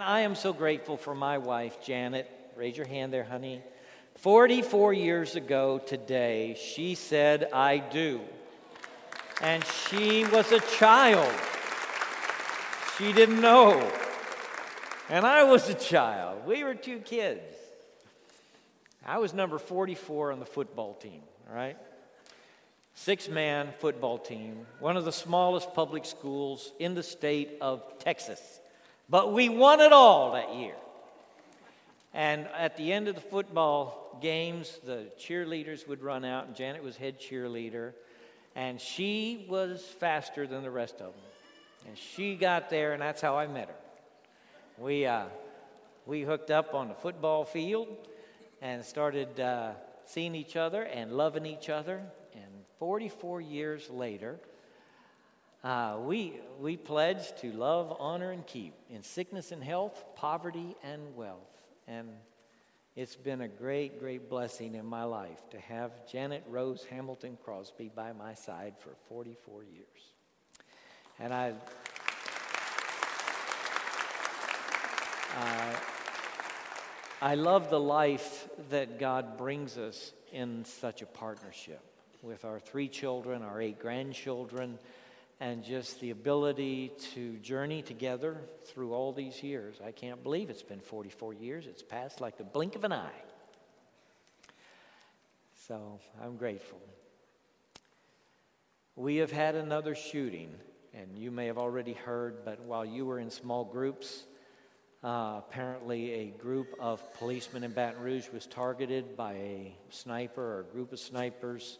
I am so grateful for my wife, Janet. Raise your hand there, honey. 44 years ago today, she said, I do. And she was a child. She didn't know. And I was a child. We were two kids. I was number 44 on the football team, all right? Six man football team, one of the smallest public schools in the state of Texas. But we won it all that year. And at the end of the football games, the cheerleaders would run out, and Janet was head cheerleader. And she was faster than the rest of them. And she got there, and that's how I met her. We, uh, we hooked up on the football field and started uh, seeing each other and loving each other. And 44 years later, uh, we, we pledge to love, honor, and keep in sickness and health, poverty and wealth. And it's been a great, great blessing in my life to have Janet Rose Hamilton Crosby by my side for 44 years. And I. Uh, I love the life that God brings us in such a partnership with our three children, our eight grandchildren, and just the ability to journey together through all these years. I can't believe it's been 44 years. It's passed like the blink of an eye. So I'm grateful. We have had another shooting, and you may have already heard, but while you were in small groups, uh, apparently, a group of policemen in Baton Rouge was targeted by a sniper or a group of snipers,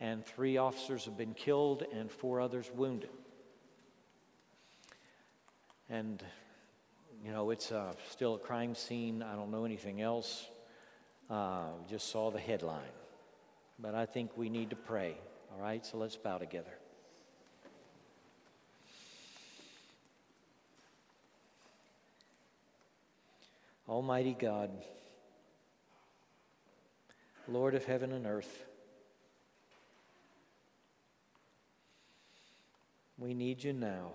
and three officers have been killed and four others wounded. And, you know, it's uh, still a crime scene. I don't know anything else. Uh, just saw the headline. But I think we need to pray. All right, so let's bow together. Almighty God, Lord of heaven and earth, we need you now.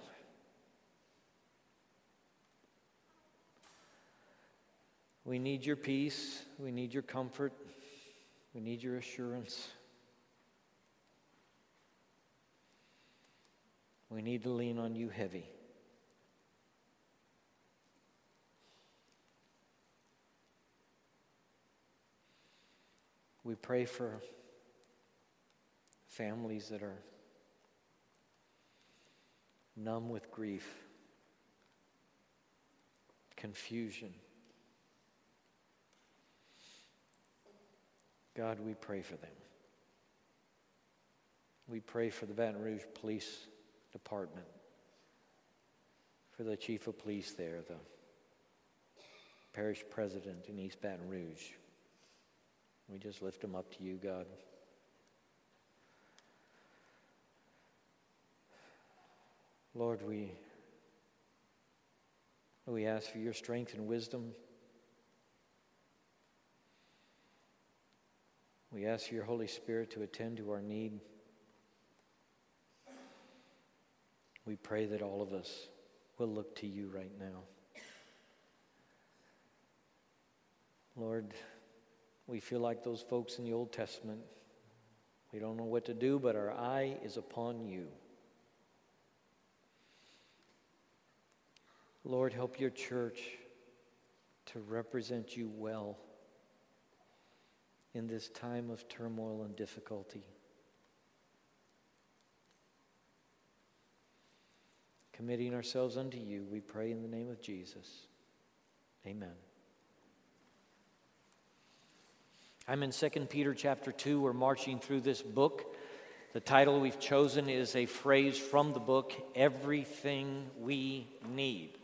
We need your peace. We need your comfort. We need your assurance. We need to lean on you heavy. We pray for families that are numb with grief, confusion. God, we pray for them. We pray for the Baton Rouge Police Department, for the chief of police there, the parish president in East Baton Rouge. We just lift them up to you, God. Lord, we, we ask for your strength and wisdom. We ask for your Holy Spirit to attend to our need. We pray that all of us will look to you right now. Lord, we feel like those folks in the Old Testament. We don't know what to do, but our eye is upon you. Lord, help your church to represent you well in this time of turmoil and difficulty. Committing ourselves unto you, we pray in the name of Jesus. Amen. I'm in 2 Peter chapter 2. We're marching through this book. The title we've chosen is a phrase from the book Everything We Need.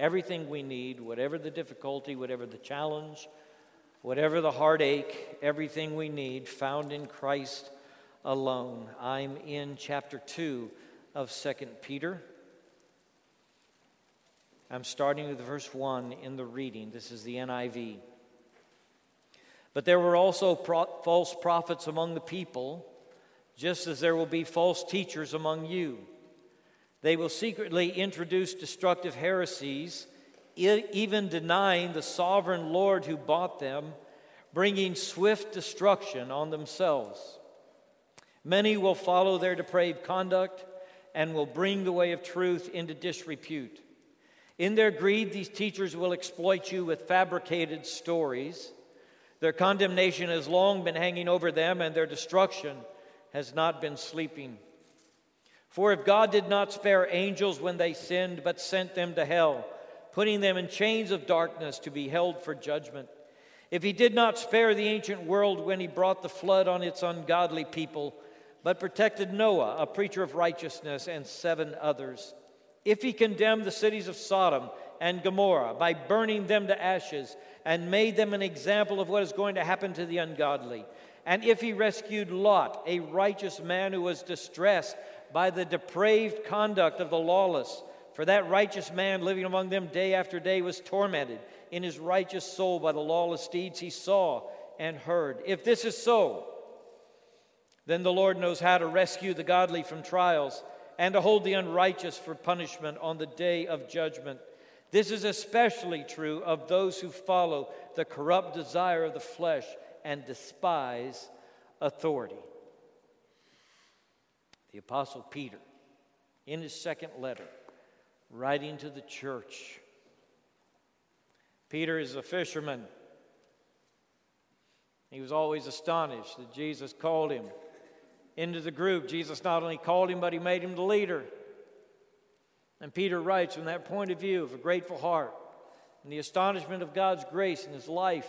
Everything we need, whatever the difficulty, whatever the challenge, whatever the heartache, everything we need found in Christ alone. I'm in chapter 2 of 2 Peter. I'm starting with verse 1 in the reading. This is the NIV. But there were also pro- false prophets among the people, just as there will be false teachers among you. They will secretly introduce destructive heresies, even denying the sovereign Lord who bought them, bringing swift destruction on themselves. Many will follow their depraved conduct and will bring the way of truth into disrepute. In their greed, these teachers will exploit you with fabricated stories. Their condemnation has long been hanging over them, and their destruction has not been sleeping. For if God did not spare angels when they sinned, but sent them to hell, putting them in chains of darkness to be held for judgment, if he did not spare the ancient world when he brought the flood on its ungodly people, but protected Noah, a preacher of righteousness, and seven others, if he condemned the cities of Sodom and Gomorrah by burning them to ashes and made them an example of what is going to happen to the ungodly, and if he rescued Lot, a righteous man who was distressed by the depraved conduct of the lawless. For that righteous man living among them day after day was tormented in his righteous soul by the lawless deeds he saw and heard. If this is so, then the Lord knows how to rescue the godly from trials and to hold the unrighteous for punishment on the day of judgment. This is especially true of those who follow the corrupt desire of the flesh and despise authority. The Apostle Peter, in his second letter, writing to the church, Peter is a fisherman. He was always astonished that Jesus called him into the group. Jesus not only called him, but he made him the leader. And Peter writes from that point of view of a grateful heart and the astonishment of God's grace in his life.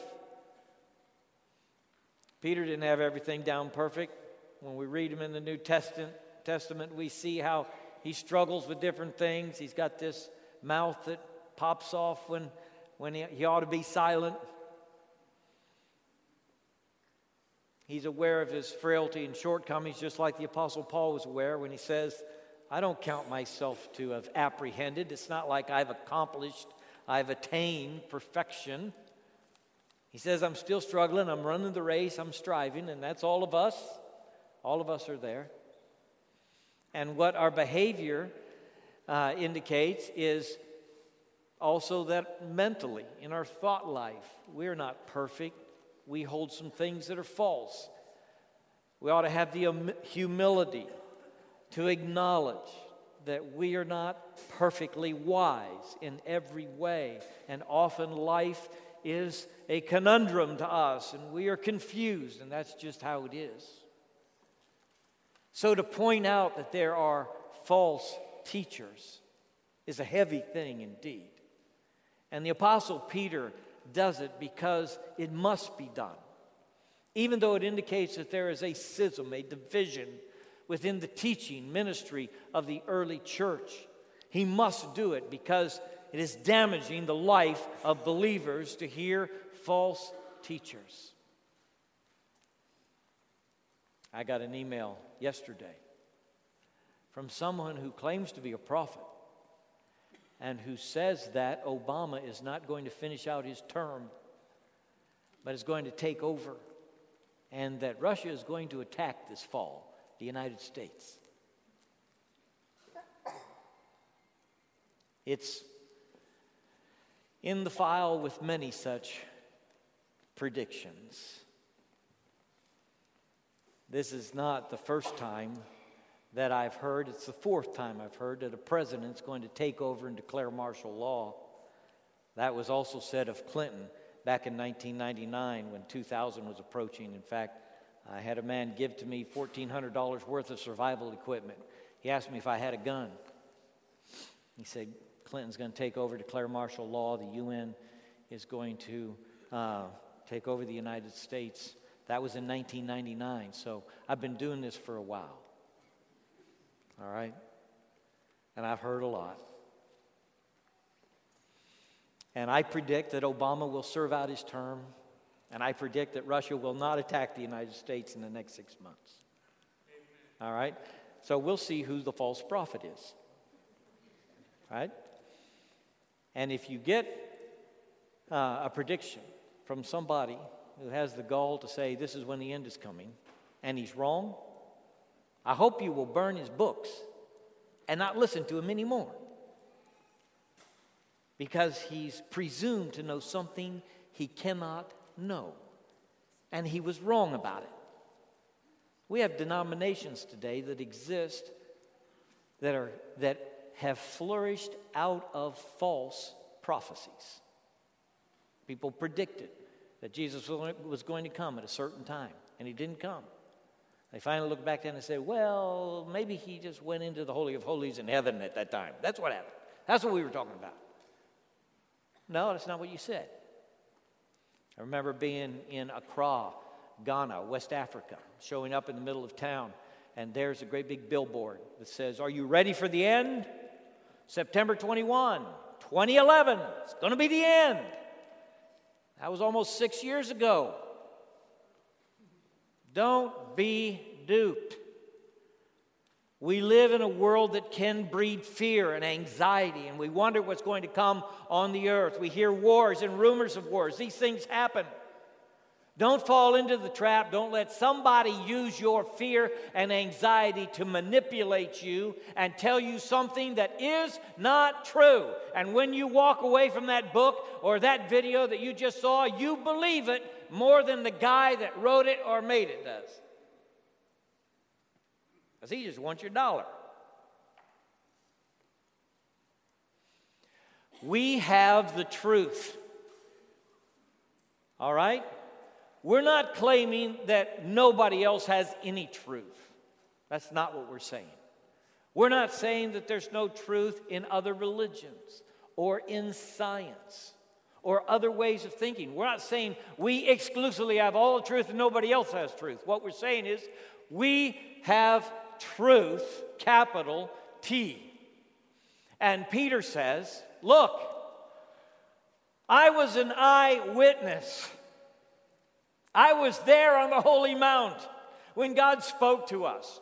Peter didn't have everything down perfect. When we read him in the New Testament, Testament, we see how he struggles with different things. He's got this mouth that pops off when, when he, he ought to be silent. He's aware of his frailty and shortcomings, just like the Apostle Paul was aware when he says, I don't count myself to have apprehended. It's not like I've accomplished, I've attained perfection. He says, I'm still struggling, I'm running the race, I'm striving, and that's all of us. All of us are there. And what our behavior uh, indicates is also that mentally, in our thought life, we're not perfect. We hold some things that are false. We ought to have the humility to acknowledge that we are not perfectly wise in every way. And often life is a conundrum to us, and we are confused, and that's just how it is. So, to point out that there are false teachers is a heavy thing indeed. And the Apostle Peter does it because it must be done. Even though it indicates that there is a schism, a division within the teaching ministry of the early church, he must do it because it is damaging the life of believers to hear false teachers. I got an email yesterday from someone who claims to be a prophet and who says that Obama is not going to finish out his term, but is going to take over, and that Russia is going to attack this fall the United States. It's in the file with many such predictions. This is not the first time that I've heard, it's the fourth time I've heard that a president's going to take over and declare martial law. That was also said of Clinton back in 1999 when 2000 was approaching. In fact, I had a man give to me $1,400 worth of survival equipment. He asked me if I had a gun. He said, Clinton's going to take over, declare martial law. The UN is going to uh, take over the United States. That was in 1999, so I've been doing this for a while. All right? And I've heard a lot. And I predict that Obama will serve out his term, and I predict that Russia will not attack the United States in the next six months. All right? So we'll see who the false prophet is. Right? And if you get uh, a prediction from somebody who has the gall to say this is when the end is coming, and he's wrong, I hope you will burn his books and not listen to him anymore because he's presumed to know something he cannot know. And he was wrong about it. We have denominations today that exist that, are, that have flourished out of false prophecies. People predicted that Jesus was going to come at a certain time, and he didn't come. They finally looked back then and said, well, maybe he just went into the Holy of Holies in heaven at that time. That's what happened. That's what we were talking about. No, that's not what you said. I remember being in Accra, Ghana, West Africa, showing up in the middle of town, and there's a great big billboard that says, Are you ready for the end? September 21, 2011. It's going to be the end. That was almost six years ago. Don't be duped. We live in a world that can breed fear and anxiety, and we wonder what's going to come on the earth. We hear wars and rumors of wars. These things happen. Don't fall into the trap. Don't let somebody use your fear and anxiety to manipulate you and tell you something that is not true. And when you walk away from that book or that video that you just saw, you believe it more than the guy that wrote it or made it does. Because he just wants your dollar. We have the truth. All right? We're not claiming that nobody else has any truth. That's not what we're saying. We're not saying that there's no truth in other religions or in science or other ways of thinking. We're not saying we exclusively have all the truth and nobody else has truth. What we're saying is we have truth, capital T. And Peter says, Look, I was an eyewitness. I was there on the Holy Mount when God spoke to us.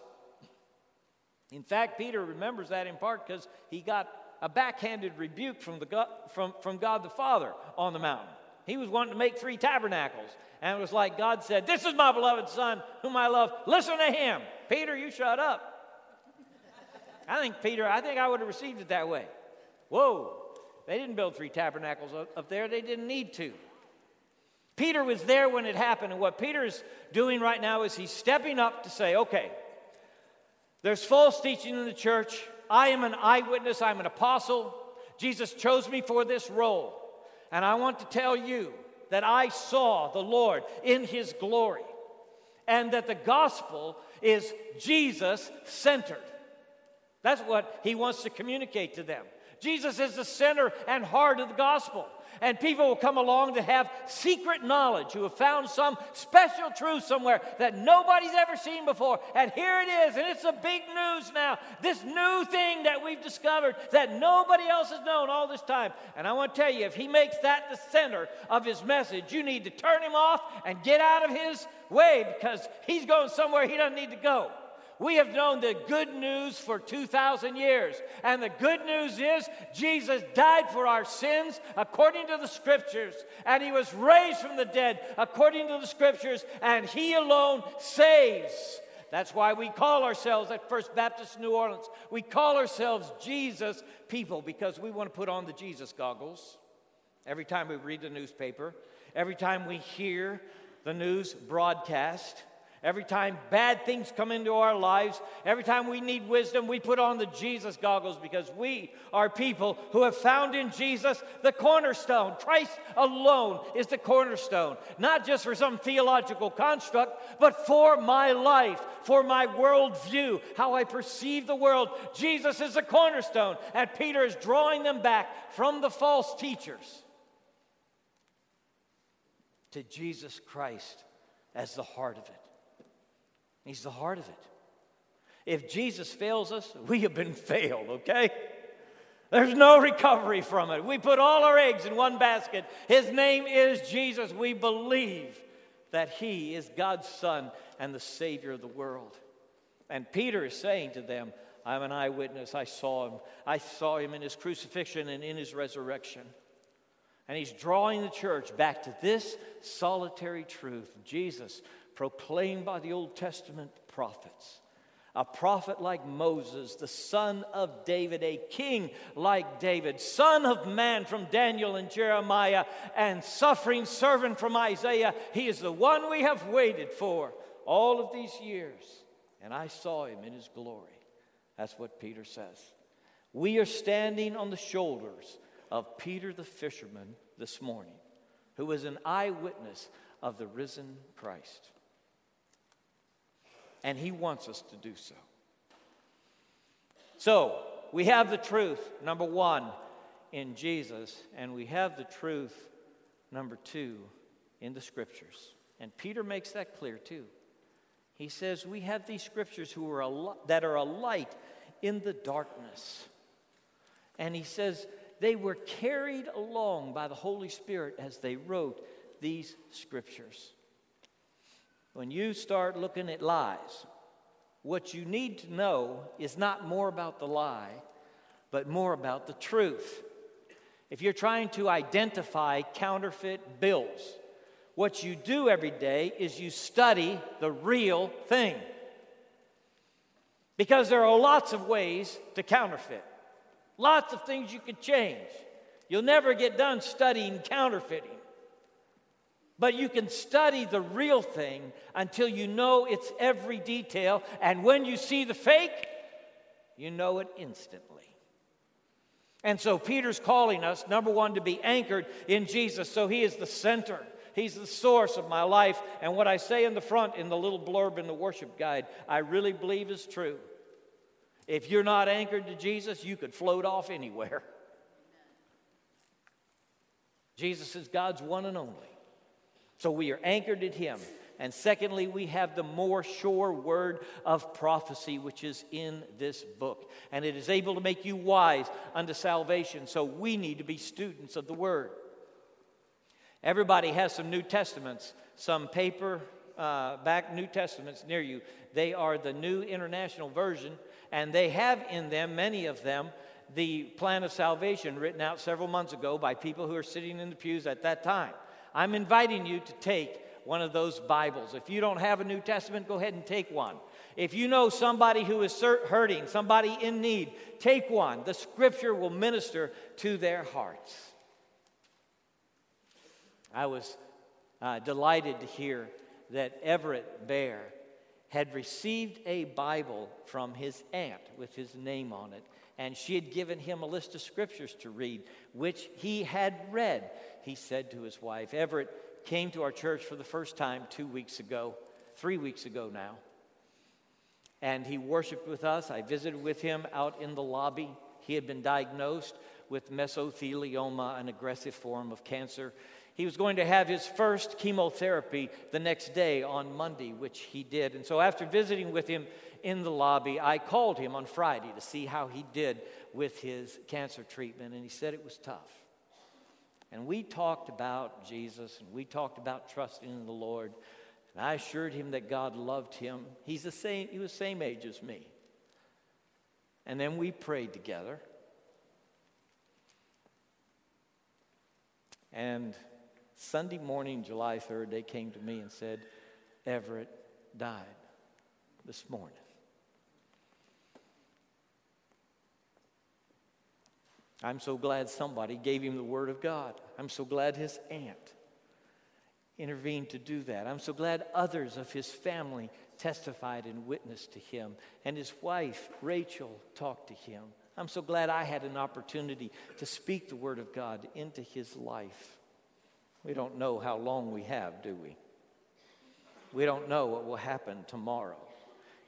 In fact, Peter remembers that in part because he got a backhanded rebuke from, the God, from, from God the Father on the mountain. He was wanting to make three tabernacles. And it was like God said, This is my beloved Son, whom I love. Listen to him. Peter, you shut up. I think, Peter, I think I would have received it that way. Whoa, they didn't build three tabernacles up there, they didn't need to. Peter was there when it happened, and what Peter is doing right now is he's stepping up to say, okay, there's false teaching in the church. I am an eyewitness, I'm an apostle. Jesus chose me for this role. And I want to tell you that I saw the Lord in his glory and that the gospel is Jesus centered. That's what he wants to communicate to them. Jesus is the center and heart of the gospel and people will come along to have secret knowledge, who have found some special truth somewhere that nobody's ever seen before. And here it is, and it's a big news now. This new thing that we've discovered that nobody else has known all this time. And I want to tell you, if he makes that the center of his message, you need to turn him off and get out of his way because he's going somewhere he doesn't need to go. We have known the good news for 2,000 years. And the good news is Jesus died for our sins according to the scriptures, and he was raised from the dead according to the scriptures, and he alone saves. That's why we call ourselves at First Baptist New Orleans, we call ourselves Jesus people because we want to put on the Jesus goggles every time we read the newspaper, every time we hear the news broadcast. Every time bad things come into our lives, every time we need wisdom, we put on the Jesus goggles because we are people who have found in Jesus the cornerstone. Christ alone is the cornerstone, not just for some theological construct, but for my life, for my worldview, how I perceive the world. Jesus is the cornerstone, and Peter is drawing them back from the false teachers to Jesus Christ as the heart of it. He's the heart of it. If Jesus fails us, we have been failed, okay? There's no recovery from it. We put all our eggs in one basket. His name is Jesus. We believe that He is God's Son and the Savior of the world. And Peter is saying to them, I'm an eyewitness. I saw him. I saw him in his crucifixion and in his resurrection. And he's drawing the church back to this solitary truth Jesus proclaimed by the Old Testament prophets. a prophet like Moses, the son of David, a king like David, son of man from Daniel and Jeremiah, and suffering servant from Isaiah. He is the one we have waited for all of these years, and I saw him in his glory. That's what Peter says. We are standing on the shoulders of Peter the fisherman this morning, who was an eyewitness of the risen Christ and He wants us to do so. So, we have the truth, number one, in Jesus, and we have the truth, number two, in the scriptures. And Peter makes that clear too. He says, We have these scriptures who are a, that are a light in the darkness. And he says, They were carried along by the Holy Spirit as they wrote these scriptures. When you start looking at lies, what you need to know is not more about the lie, but more about the truth. If you're trying to identify counterfeit bills, what you do every day is you study the real thing. Because there are lots of ways to counterfeit, lots of things you could change. You'll never get done studying counterfeiting. But you can study the real thing until you know its every detail. And when you see the fake, you know it instantly. And so Peter's calling us, number one, to be anchored in Jesus. So he is the center, he's the source of my life. And what I say in the front in the little blurb in the worship guide, I really believe is true. If you're not anchored to Jesus, you could float off anywhere. Jesus is God's one and only. So we are anchored in Him. And secondly, we have the more sure word of prophecy, which is in this book. And it is able to make you wise unto salvation. So we need to be students of the word. Everybody has some New Testaments, some paper uh, back New Testaments near you. They are the New International Version, and they have in them, many of them, the plan of salvation written out several months ago by people who are sitting in the pews at that time. I'm inviting you to take one of those Bibles. If you don't have a New Testament, go ahead and take one. If you know somebody who is hurting, somebody in need, take one. The scripture will minister to their hearts. I was uh, delighted to hear that Everett Bear had received a Bible from his aunt with his name on it, and she had given him a list of scriptures to read, which he had read he said to his wife. Everett came to our church for the first time two weeks ago, three weeks ago now. And he worshiped with us. I visited with him out in the lobby. He had been diagnosed with mesothelioma, an aggressive form of cancer. He was going to have his first chemotherapy the next day on Monday, which he did. And so, after visiting with him in the lobby, I called him on Friday to see how he did with his cancer treatment, and he said it was tough. And we talked about Jesus and we talked about trusting in the Lord. And I assured him that God loved him. He's the same, he was the same age as me. And then we prayed together. And Sunday morning, July 3rd, they came to me and said, Everett died this morning. I'm so glad somebody gave him the Word of God. I'm so glad his aunt intervened to do that. I'm so glad others of his family testified and witnessed to him. And his wife, Rachel, talked to him. I'm so glad I had an opportunity to speak the Word of God into his life. We don't know how long we have, do we? We don't know what will happen tomorrow.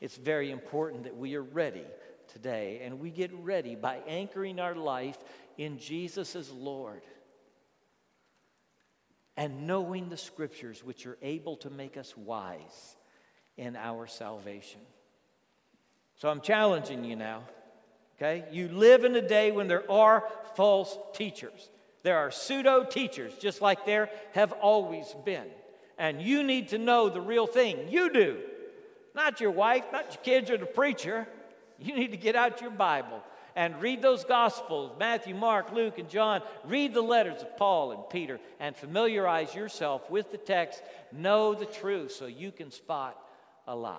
It's very important that we are ready today. And we get ready by anchoring our life in Jesus as Lord and knowing the scriptures which are able to make us wise in our salvation. So I'm challenging you now, okay? You live in a day when there are false teachers. There are pseudo teachers, just like there have always been. And you need to know the real thing. You do. Not your wife, not your kids, or the preacher. You need to get out your Bible and read those Gospels Matthew, Mark, Luke, and John. Read the letters of Paul and Peter and familiarize yourself with the text. Know the truth so you can spot a lie.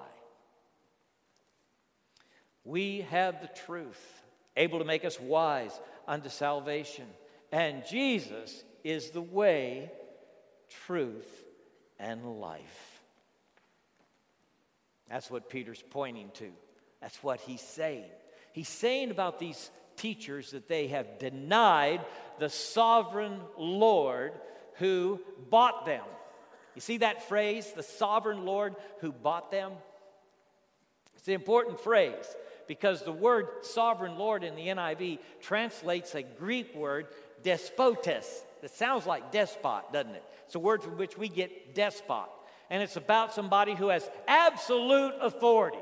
We have the truth, able to make us wise unto salvation. And Jesus is the way, truth, and life. That's what Peter's pointing to. That's what he's saying. He's saying about these teachers that they have denied the sovereign Lord who bought them. You see that phrase, the sovereign Lord who bought them? It's an important phrase because the word sovereign Lord in the NIV translates a Greek word, despotes. It sounds like despot, doesn't it? It's a word from which we get despot. And it's about somebody who has absolute authority.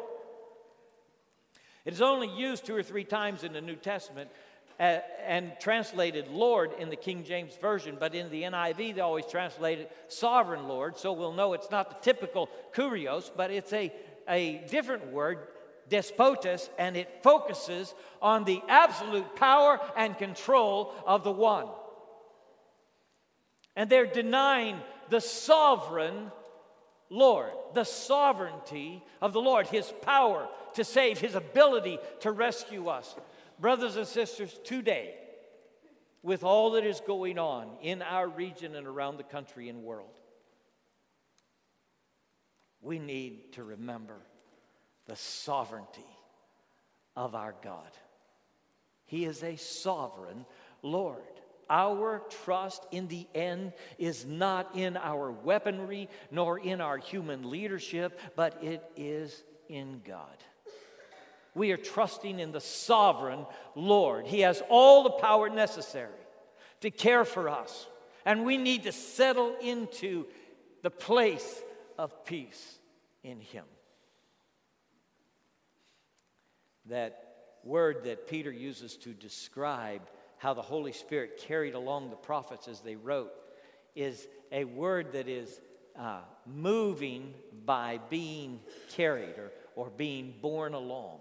It is only used two or three times in the New Testament uh, and translated Lord in the King James Version, but in the NIV they always translate it sovereign Lord, so we'll know it's not the typical kurios, but it's a, a different word, despotes, and it focuses on the absolute power and control of the one. And they're denying the sovereign Lord, the sovereignty of the Lord, His power to save, His ability to rescue us. Brothers and sisters, today, with all that is going on in our region and around the country and world, we need to remember the sovereignty of our God. He is a sovereign Lord. Our trust in the end is not in our weaponry nor in our human leadership, but it is in God. We are trusting in the sovereign Lord. He has all the power necessary to care for us. And we need to settle into the place of peace in Him. That word that Peter uses to describe how the Holy Spirit carried along the prophets as they wrote is a word that is uh, moving by being carried or, or being borne along.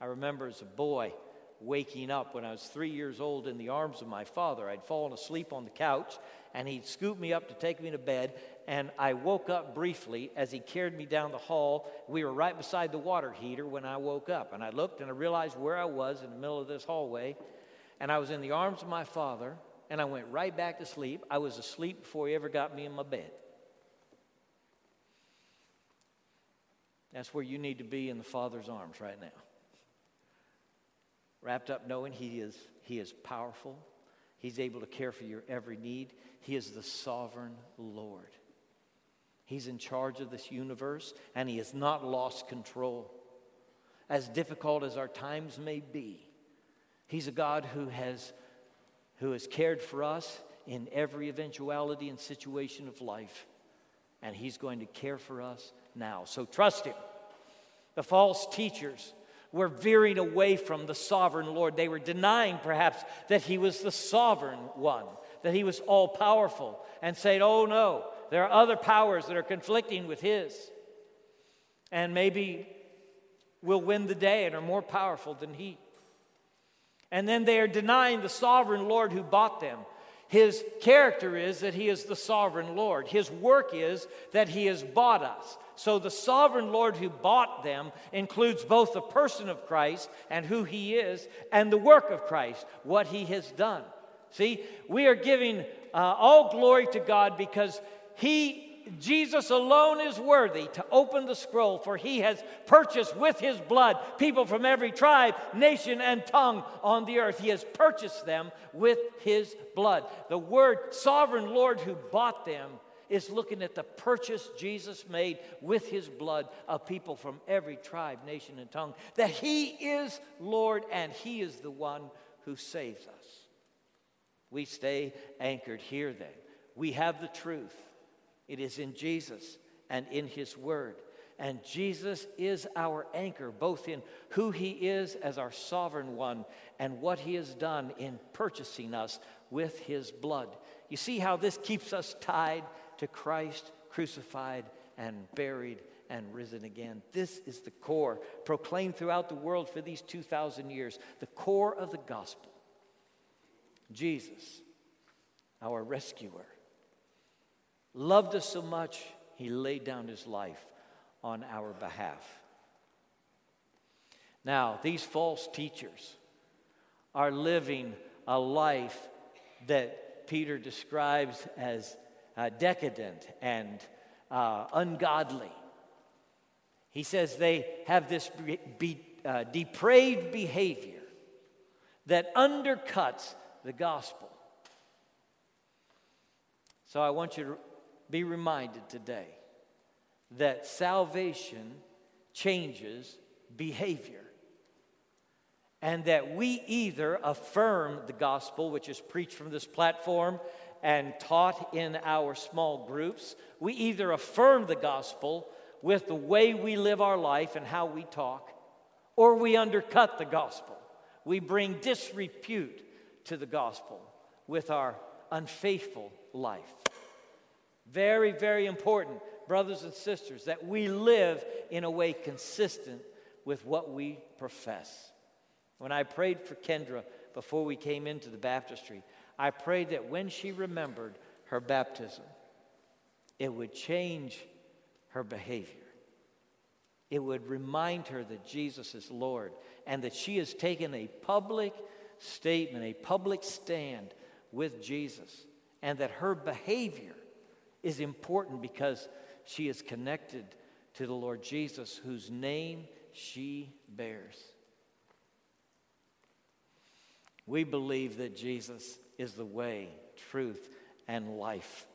I remember as a boy waking up when I was three years old in the arms of my father. I'd fallen asleep on the couch, and he'd scoop me up to take me to bed. And I woke up briefly as he carried me down the hall. We were right beside the water heater when I woke up. And I looked and I realized where I was in the middle of this hallway and I was in the arms of my father, and I went right back to sleep. I was asleep before he ever got me in my bed. That's where you need to be in the Father's arms right now. Wrapped up knowing He is, he is powerful, He's able to care for your every need. He is the sovereign Lord. He's in charge of this universe, and He has not lost control. As difficult as our times may be, He's a God who has, who has cared for us in every eventuality and situation of life, and He's going to care for us now. So trust Him. The false teachers were veering away from the sovereign Lord. They were denying, perhaps, that He was the sovereign one, that He was all powerful, and saying, oh no, there are other powers that are conflicting with His. And maybe we'll win the day and are more powerful than He. And then they are denying the sovereign Lord who bought them. His character is that he is the sovereign Lord. His work is that he has bought us. So the sovereign Lord who bought them includes both the person of Christ and who he is, and the work of Christ, what he has done. See, we are giving uh, all glory to God because he Jesus alone is worthy to open the scroll, for he has purchased with his blood people from every tribe, nation, and tongue on the earth. He has purchased them with his blood. The word sovereign Lord who bought them is looking at the purchase Jesus made with his blood of people from every tribe, nation, and tongue. That he is Lord and he is the one who saves us. We stay anchored here then. We have the truth. It is in Jesus and in His Word. And Jesus is our anchor, both in who He is as our sovereign one and what He has done in purchasing us with His blood. You see how this keeps us tied to Christ crucified and buried and risen again. This is the core proclaimed throughout the world for these 2,000 years, the core of the gospel. Jesus, our rescuer loved us so much, he laid down his life on our behalf. Now, these false teachers are living a life that Peter describes as uh, decadent and uh, ungodly. He says they have this be, be, uh, depraved behavior that undercuts the gospel. So I want you to be reminded today that salvation changes behavior. And that we either affirm the gospel, which is preached from this platform and taught in our small groups, we either affirm the gospel with the way we live our life and how we talk, or we undercut the gospel. We bring disrepute to the gospel with our unfaithful life. Very, very important, brothers and sisters, that we live in a way consistent with what we profess. When I prayed for Kendra before we came into the baptistry, I prayed that when she remembered her baptism, it would change her behavior. It would remind her that Jesus is Lord and that she has taken a public statement, a public stand with Jesus, and that her behavior is important because she is connected to the Lord Jesus, whose name she bears. We believe that Jesus is the way, truth, and life.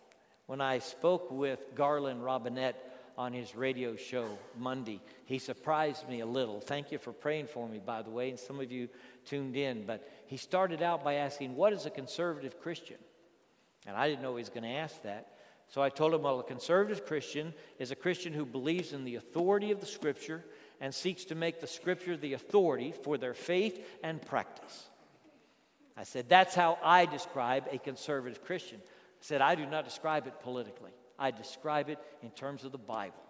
When I spoke with Garland Robinette on his radio show Monday. He surprised me a little. Thank you for praying for me, by the way, and some of you tuned in. But he started out by asking, What is a conservative Christian? And I didn't know he was going to ask that. So I told him, Well, a conservative Christian is a Christian who believes in the authority of the Scripture and seeks to make the Scripture the authority for their faith and practice. I said, That's how I describe a conservative Christian. I said, I do not describe it politically. I describe it in terms of the Bible.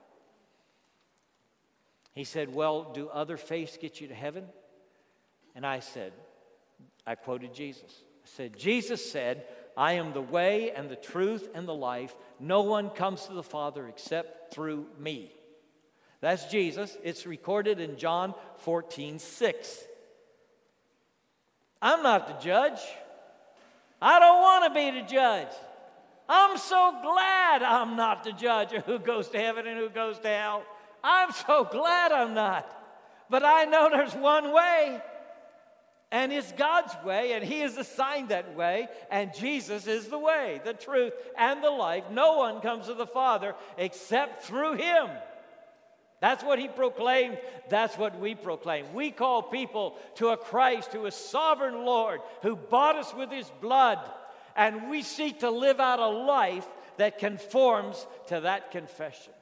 He said, Well, do other faiths get you to heaven? And I said, I quoted Jesus. I said, Jesus said, I am the way and the truth and the life. No one comes to the Father except through me. That's Jesus. It's recorded in John 14, 6. I'm not the judge. I don't want to be the judge. I'm so glad I'm not the judge of who goes to heaven and who goes to hell. I'm so glad I'm not. But I know there's one way, and it's God's way, and He has assigned that way, and Jesus is the way, the truth, and the life. No one comes to the Father except through Him. That's what he proclaimed. That's what we proclaim. We call people to a Christ who is sovereign Lord, who bought us with his blood, and we seek to live out a life that conforms to that confession.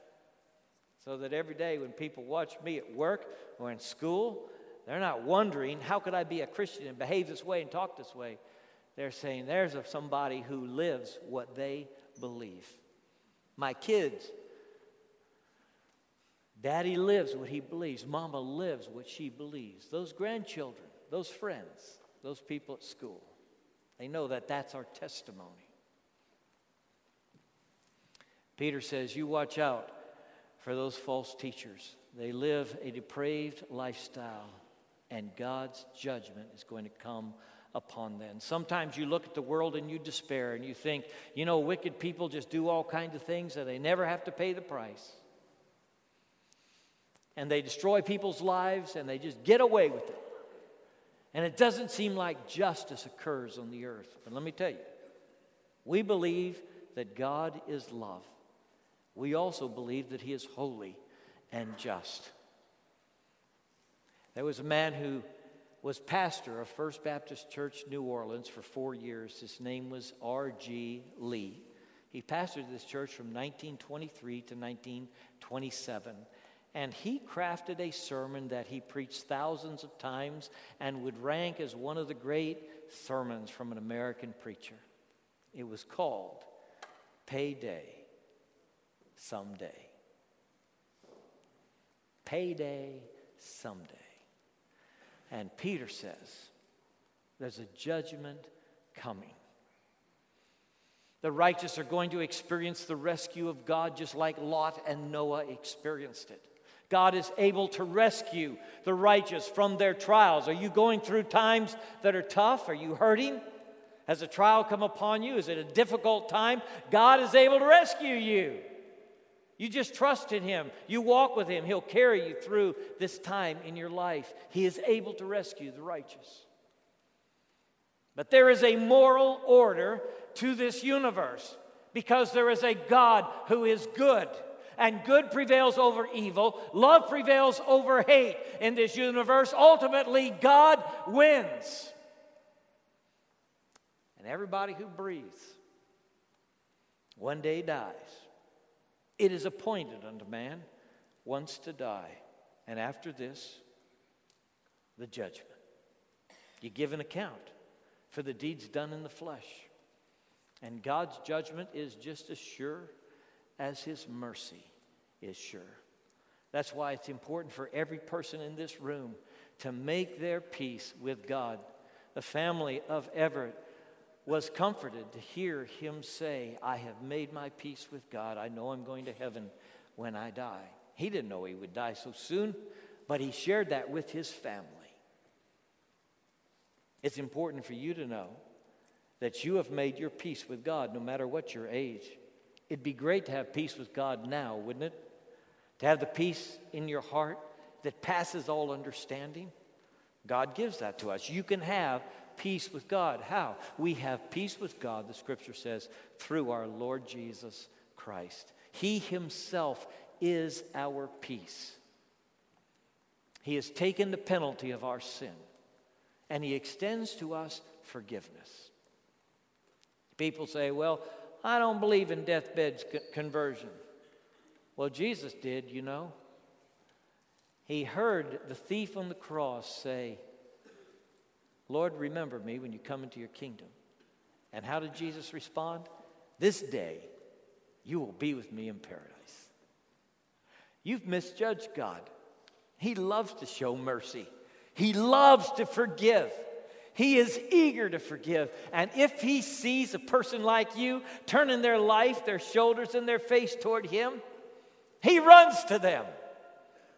So that every day when people watch me at work or in school, they're not wondering, how could I be a Christian and behave this way and talk this way? They're saying, there's somebody who lives what they believe. My kids, Daddy lives what he believes. Mama lives what she believes. Those grandchildren, those friends, those people at school. They know that that's our testimony. Peter says, You watch out for those false teachers. They live a depraved lifestyle, and God's judgment is going to come upon them. Sometimes you look at the world and you despair and you think, you know, wicked people just do all kinds of things and they never have to pay the price. And they destroy people's lives and they just get away with it. And it doesn't seem like justice occurs on the earth. But let me tell you, we believe that God is love. We also believe that He is holy and just. There was a man who was pastor of First Baptist Church, New Orleans, for four years. His name was R.G. Lee. He pastored this church from 1923 to 1927. And he crafted a sermon that he preached thousands of times and would rank as one of the great sermons from an American preacher. It was called Payday Someday. Payday Someday. And Peter says, there's a judgment coming. The righteous are going to experience the rescue of God just like Lot and Noah experienced it. God is able to rescue the righteous from their trials. Are you going through times that are tough? Are you hurting? Has a trial come upon you? Is it a difficult time? God is able to rescue you. You just trust in Him. You walk with Him. He'll carry you through this time in your life. He is able to rescue the righteous. But there is a moral order to this universe because there is a God who is good. And good prevails over evil, love prevails over hate in this universe. Ultimately, God wins. And everybody who breathes one day dies. It is appointed unto man once to die, and after this, the judgment. You give an account for the deeds done in the flesh. And God's judgment is just as sure as his mercy is sure. That's why it's important for every person in this room to make their peace with God. The family of Everett was comforted to hear him say, I have made my peace with God. I know I'm going to heaven when I die. He didn't know he would die so soon, but he shared that with his family. It's important for you to know that you have made your peace with God no matter what your age. It'd be great to have peace with God now, wouldn't it? To have the peace in your heart that passes all understanding. God gives that to us. You can have peace with God. How? We have peace with God, the scripture says, through our Lord Jesus Christ. He himself is our peace. He has taken the penalty of our sin, and he extends to us forgiveness. People say, Well, I don't believe in deathbed conversion. Well, Jesus did, you know. He heard the thief on the cross say, Lord, remember me when you come into your kingdom. And how did Jesus respond? This day you will be with me in paradise. You've misjudged God. He loves to show mercy, He loves to forgive. He is eager to forgive. And if He sees a person like you turning their life, their shoulders, and their face toward Him, He runs to them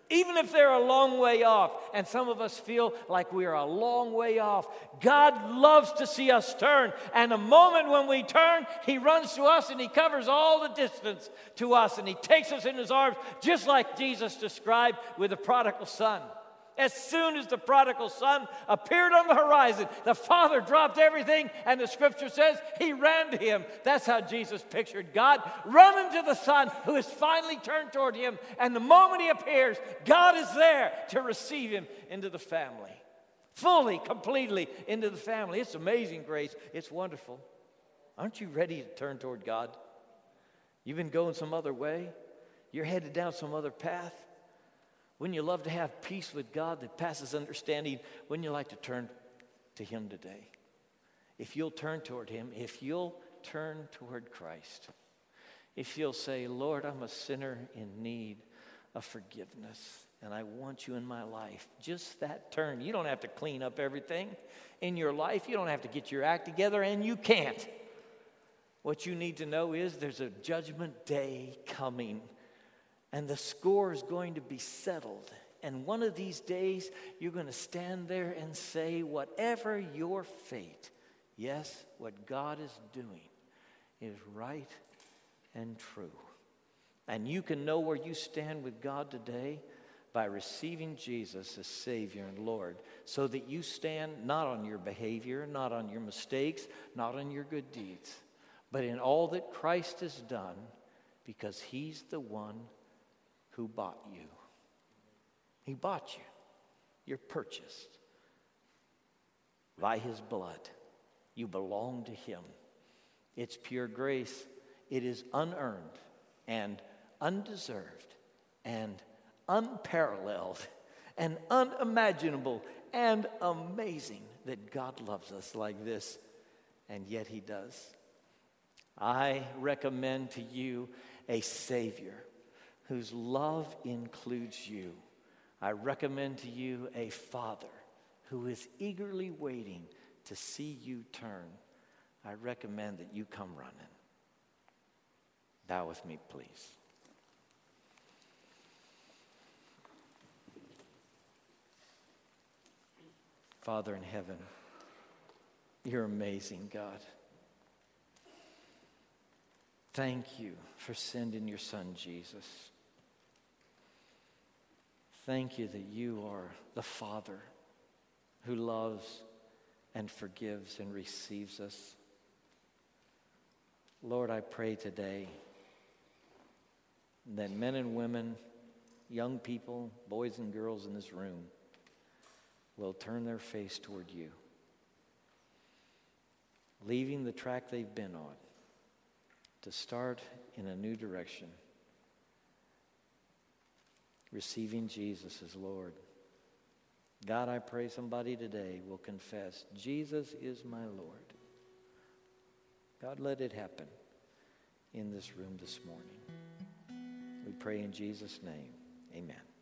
even if they're a long way off, and some of us feel like we are a long way off, God loves to see us turn. And the moment when we turn, He runs to us and He covers all the distance to us and He takes us in His arms, just like Jesus described with the prodigal son. As soon as the prodigal son appeared on the horizon, the father dropped everything, and the scripture says he ran to him. That's how Jesus pictured God running to the son who has finally turned toward him. And the moment he appears, God is there to receive him into the family. Fully, completely into the family. It's amazing grace. It's wonderful. Aren't you ready to turn toward God? You've been going some other way, you're headed down some other path. Wouldn't you love to have peace with God that passes understanding? Wouldn't you like to turn to Him today? If you'll turn toward Him, if you'll turn toward Christ, if you'll say, Lord, I'm a sinner in need of forgiveness and I want you in my life. Just that turn. You don't have to clean up everything in your life, you don't have to get your act together, and you can't. What you need to know is there's a judgment day coming and the score is going to be settled. And one of these days, you're going to stand there and say, whatever your fate, yes, what God is doing is right and true. And you can know where you stand with God today by receiving Jesus as Savior and Lord, so that you stand not on your behavior, not on your mistakes, not on your good deeds, but in all that Christ has done, because He's the one who bought you. He bought you. You're purchased by His blood. You belong to Him. It's pure grace. It is unearned and undeserved and unparalleled and unimaginable and amazing that God loves us like this, and yet He does. I recommend to you a Savior whose love includes you. I recommend to you a father who is eagerly waiting to see you turn. I recommend that you come running. Bow with me, please. Father in heaven, you're amazing, God. Thank you for sending your son, Jesus. Thank you that you are the Father who loves and forgives and receives us. Lord, I pray today that men and women, young people, boys and girls in this room will turn their face toward you, leaving the track they've been on to start in a new direction, receiving Jesus as Lord. God, I pray somebody today will confess, Jesus is my Lord. God, let it happen in this room this morning. We pray in Jesus' name. Amen.